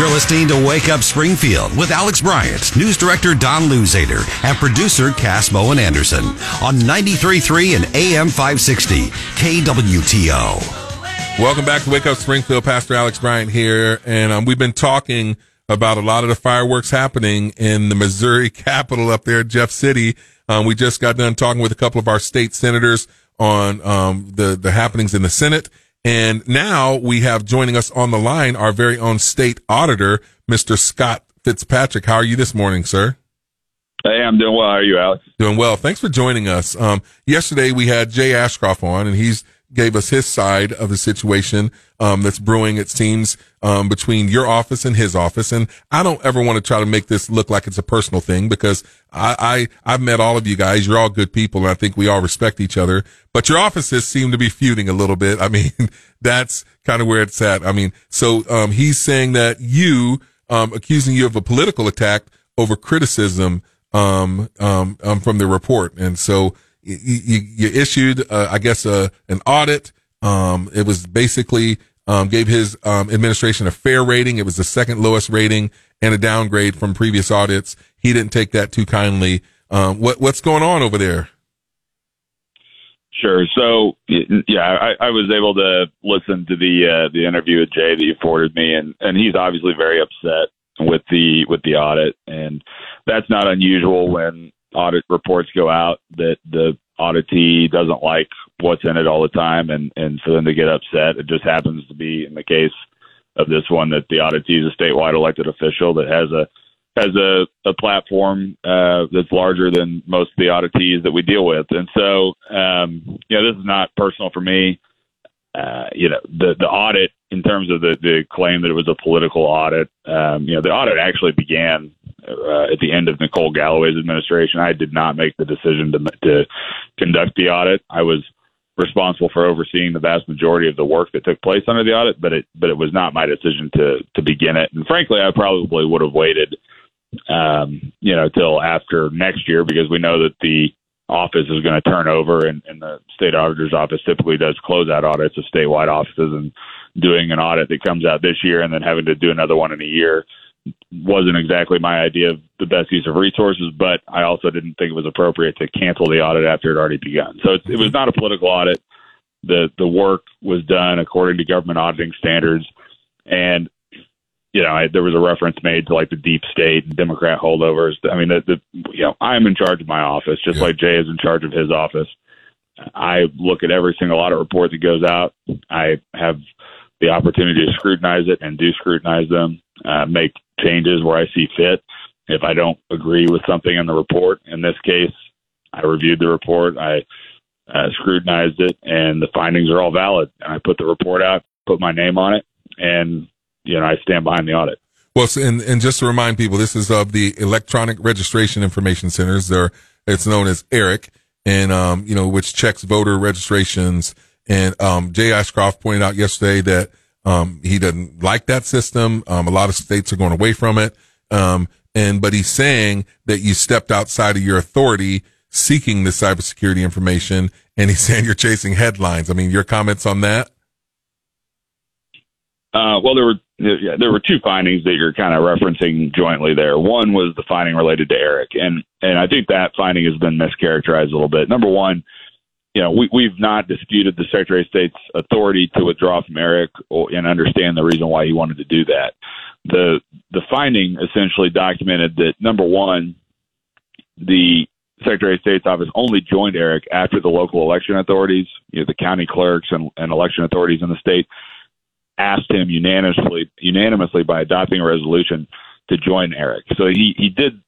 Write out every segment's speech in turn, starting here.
You're listening to Wake Up Springfield with Alex Bryant, news director Don Luzader, and producer Cass Bowen Anderson on 93.3 and AM 560 KWTO. Welcome back to Wake Up Springfield. Pastor Alex Bryant here, and um, we've been talking about a lot of the fireworks happening in the Missouri capital up there, Jeff City. Um, we just got done talking with a couple of our state senators on um, the the happenings in the Senate and now we have joining us on the line our very own state auditor, Mr. Scott Fitzpatrick. How are you this morning, sir? Hey, I'm doing well. How are you, Alex? Doing well. Thanks for joining us. Um, yesterday we had Jay Ashcroft on, and he's gave us his side of the situation um, that's brewing. It seems um, between your office and his office, and I don't ever want to try to make this look like it's a personal thing because I, I I've met all of you guys. You're all good people, and I think we all respect each other. But your offices seem to be feuding a little bit. I mean, that's kind of where it's at. I mean, so um, he's saying that you um, accusing you of a political attack over criticism um, um, um, from the report, and so you, you, you issued, uh, I guess, uh, an audit. Um, it was basically um, gave his um, administration a fair rating. It was the second lowest rating and a downgrade from previous audits. He didn't take that too kindly. Um, what what's going on over there? Sure. So yeah, I, I was able to listen to the uh, the interview with Jay that you forwarded me, and and he's obviously very upset with the with the audit, and that's not unusual when audit reports go out that the auditee doesn't like what's in it all the time and and for them to get upset it just happens to be in the case of this one that the auditee is a statewide elected official that has a has a, a platform uh, that's larger than most of the auditees that we deal with and so um, you know this is not personal for me uh, you know the the audit in terms of the the claim that it was a political audit um, you know the audit actually began uh, at the end of Nicole Galloway's administration. I did not make the decision to to conduct the audit. I was responsible for overseeing the vast majority of the work that took place under the audit, but it but it was not my decision to to begin it. And frankly, I probably would have waited, um, you know, till after next year because we know that the office is going to turn over, and, and the state auditor's office typically does closeout audits of statewide offices, and doing an audit that comes out this year and then having to do another one in a year wasn't exactly my idea of the best use of resources, but I also didn't think it was appropriate to cancel the audit after it had already begun. So it, it was not a political audit. The the work was done according to government auditing standards, and you know I, there was a reference made to like the deep state and Democrat holdovers. I mean, the, the you know I am in charge of my office, just yeah. like Jay is in charge of his office. I look at every single audit report that goes out. I have the opportunity to scrutinize it and do scrutinize them, uh, make changes where I see fit. If I don't agree with something in the report, in this case, I reviewed the report, I uh, scrutinized it, and the findings are all valid. And I put the report out, put my name on it, and you know I stand behind the audit. Well, and, and just to remind people, this is of the Electronic Registration Information Centers. There, it's known as ERIC, and um, you know, which checks voter registrations. And um, Jay Ashcroft pointed out yesterday that um, he doesn't like that system. Um, a lot of states are going away from it. Um, and, but he's saying that you stepped outside of your authority seeking the cybersecurity information. And he's saying you're chasing headlines. I mean, your comments on that? Uh, well, there were there were two findings that you're kind of referencing jointly there. One was the finding related to Eric, and and I think that finding has been mischaracterized a little bit. Number one, you know, we, we've not disputed the Secretary of State's authority to withdraw from Eric or, and understand the reason why he wanted to do that. The the finding essentially documented that number one, the Secretary of State's office only joined Eric after the local election authorities, you know, the county clerks and, and election authorities in the state asked him unanimously unanimously by adopting a resolution to join Eric. So he, he did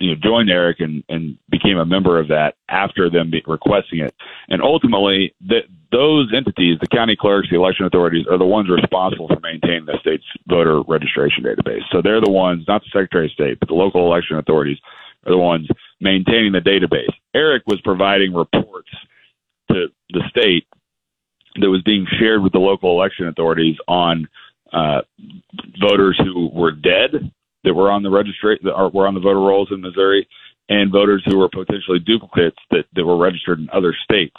you know joined Eric and and became a member of that after them requesting it. And ultimately, that those entities, the county clerks, the election authorities, are the ones responsible for maintaining the state's voter registration database. So they're the ones, not the Secretary of State, but the local election authorities are the ones maintaining the database. Eric was providing reports to the state that was being shared with the local election authorities on uh, voters who were dead that were on the registry that were on the voter rolls in Missouri, and voters who were potentially duplicates that, that were registered in other states.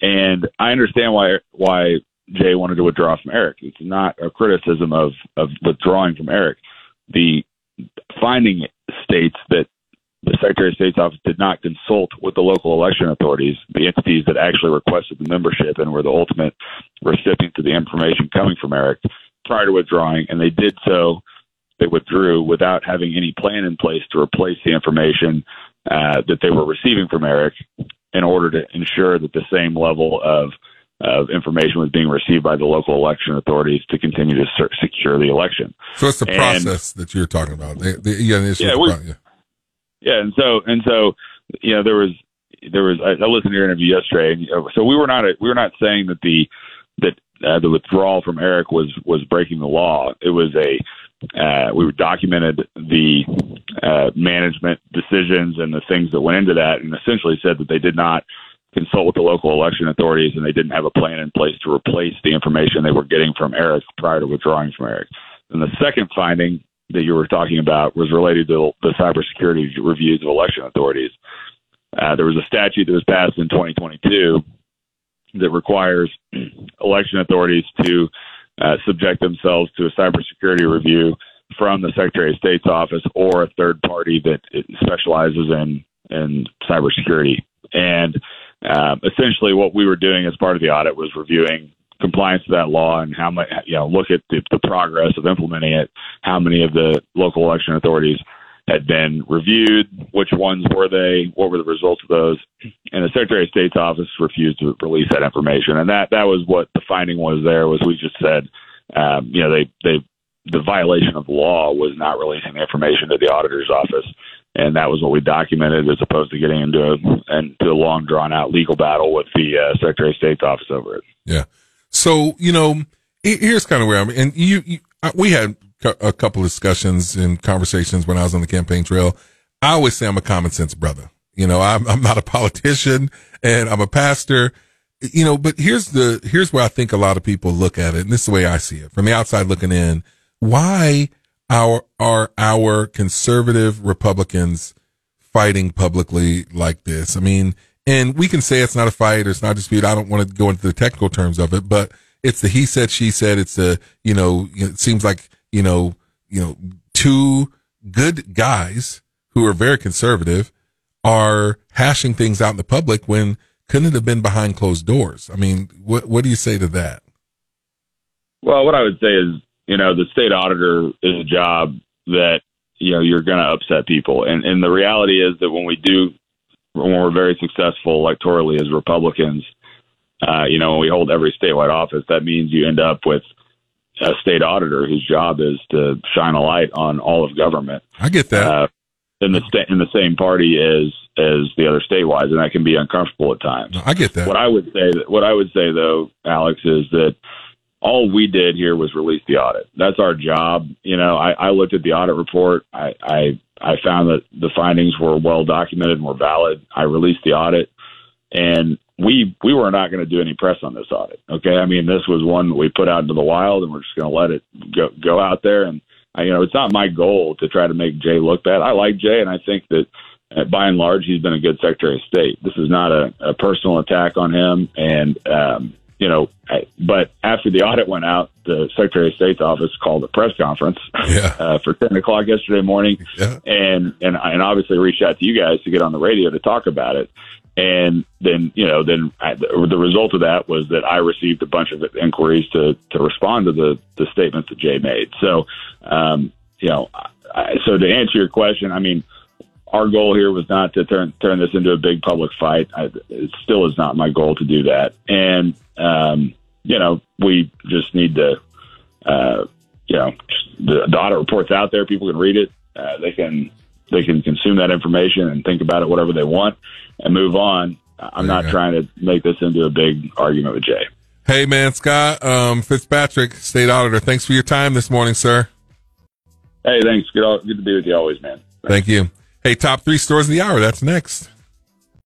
And I understand why why Jay wanted to withdraw from Eric. It's not a criticism of of withdrawing from Eric. The finding states that the Secretary of State's office did not consult with the local election authorities, the entities that actually requested the membership and were the ultimate recipients of the information coming from Eric prior to withdrawing, and they did so. They withdrew without having any plan in place to replace the information uh, that they were receiving from Eric in order to ensure that the same level of of information was being received by the local election authorities to continue to ser- secure the election. So it's the And- process that you're talking about. They, they, yeah, Yeah, we- yeah. Yeah, and so and so, you know, there was there was I, I listened to your interview yesterday, and you know, so we were not we were not saying that the that uh, the withdrawal from Eric was was breaking the law. It was a uh, we documented the uh, management decisions and the things that went into that, and essentially said that they did not consult with the local election authorities and they didn't have a plan in place to replace the information they were getting from Eric prior to withdrawing from Eric. And the second finding that you were talking about was related to the cybersecurity reviews of election authorities. Uh, there was a statute that was passed in 2022 that requires election authorities to uh, subject themselves to a cybersecurity review from the Secretary of State's office or a third party that specializes in in cybersecurity. And um, essentially, what we were doing as part of the audit was reviewing compliance to that law and how much you know look at the, the progress of implementing it. How many of the local election authorities had been reviewed? Which ones were they? What were the results of those? And the Secretary of State's office refused to release that information, and that that was what the finding was. There was we just said, um, you know, they they the violation of law was not releasing the information to the auditor's office, and that was what we documented, as opposed to getting into a, into a long drawn out legal battle with the uh, Secretary of State's office over it. Yeah. So, you know, here's kind of where I'm, and you, you we had a couple of discussions and conversations when I was on the campaign trail. I always say I'm a common sense brother. You know, I'm, I'm not a politician and I'm a pastor, you know, but here's the, here's where I think a lot of people look at it. And this is the way I see it from the outside looking in. Why our, are our conservative Republicans fighting publicly like this? I mean, and we can say it's not a fight or it's not a dispute. I don't want to go into the technical terms of it, but it's the he said, she said. It's the, you know, it seems like, you know, you know, two good guys who are very conservative are hashing things out in the public when couldn't have been behind closed doors? I mean, what, what do you say to that? Well, what I would say is, you know, the state auditor is a job that you know you're going to upset people, and and the reality is that when we do, when we're very successful electorally as Republicans, uh, you know, when we hold every statewide office, that means you end up with a state auditor whose job is to shine a light on all of government. I get that. Uh, in the sta- in the same party as as the other statewide, and that can be uncomfortable at times. I get that. What I would say that what I would say though, Alex, is that all we did here was release the audit. That's our job. You know, I, I looked at the audit report. I, I I found that the findings were well documented and were valid. I released the audit, and we we were not going to do any press on this audit. Okay, I mean this was one that we put out into the wild, and we're just going to let it go go out there. And I, you know, it's not my goal to try to make Jay look bad. I like Jay, and I think that uh, by and large he's been a good Secretary of State. This is not a, a personal attack on him, and um, you know, I, but after the audit went out, the Secretary of State's office called a press conference Yeah. uh, for ten o'clock yesterday morning, Yeah. and and and obviously reached out to you guys to get on the radio to talk about it. And then you know, then I, the result of that was that I received a bunch of inquiries to to respond to the the statements that Jay made. So, um, you know, I, so to answer your question, I mean our goal here was not to turn turn this into a big public fight. I, it still is not my goal to do that. And um, you know, we just need to, uh, you know, the, the audit report's out there. People can read it. Uh, they can they can consume that information and think about it whatever they want and move on. I'm not go. trying to make this into a big argument with Jay. Hey, man, Scott um, Fitzpatrick, state auditor. Thanks for your time this morning, sir. Hey, thanks. Good, good to be with you always, man. Thank you. Hey, top three stores of the hour. That's next.